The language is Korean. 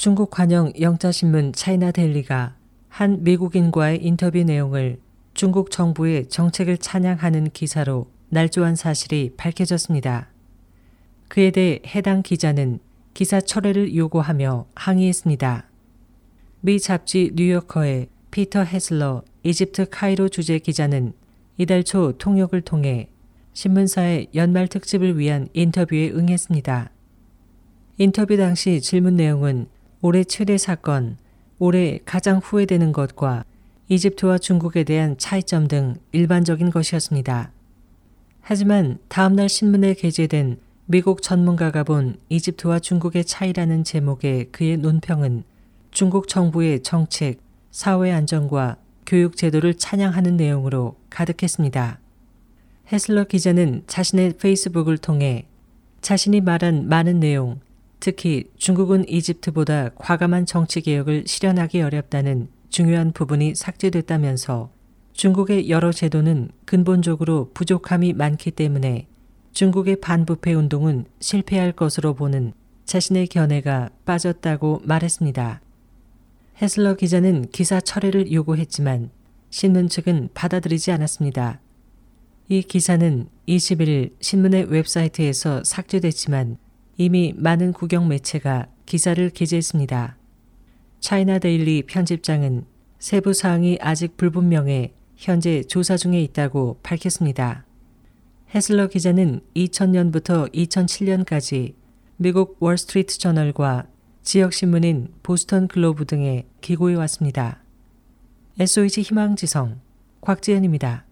중국 관영 영자신문 차이나 데일리가 한 미국인과의 인터뷰 내용을 중국 정부의 정책을 찬양하는 기사로 날조한 사실이 밝혀졌습니다. 그에 대해 해당 기자는 기사 철회를 요구하며 항의했습니다. 미 잡지 뉴요커의 피터 헤슬러 이집트 카이로 주재 기자는 이달 초 통역을 통해 신문사의 연말 특집을 위한 인터뷰에 응했습니다. 인터뷰 당시 질문 내용은 올해 최대 사건, 올해 가장 후회되는 것과 이집트와 중국에 대한 차이점 등 일반적인 것이었습니다. 하지만 다음날 신문에 게재된 미국 전문가가 본 이집트와 중국의 차이라는 제목의 그의 논평은 중국 정부의 정책, 사회 안정과 교육 제도를 찬양하는 내용으로 가득했습니다. 헤슬러 기자는 자신의 페이스북을 통해 자신이 말한 많은 내용, 특히 중국은 이집트보다 과감한 정치 개혁을 실현하기 어렵다는 중요한 부분이 삭제됐다면서 중국의 여러 제도는 근본적으로 부족함이 많기 때문에 중국의 반부패 운동은 실패할 것으로 보는 자신의 견해가 빠졌다고 말했습니다. 헤슬러 기자는 기사 철회를 요구했지만 신문 측은 받아들이지 않았습니다. 이 기사는 21일 신문의 웹사이트에서 삭제됐지만 이미 많은 국영 매체가 기사를 게재했습니다. 차이나 데일리 편집장은 세부 사항이 아직 불분명해 현재 조사 중에 있다고 밝혔습니다. 헤슬러 기자는 2000년부터 2007년까지 미국 월스트리트 저널과 지역 신문인 보스턴 글로브 등에 기고해 왔습니다. SOH 희망지성 곽지연입니다.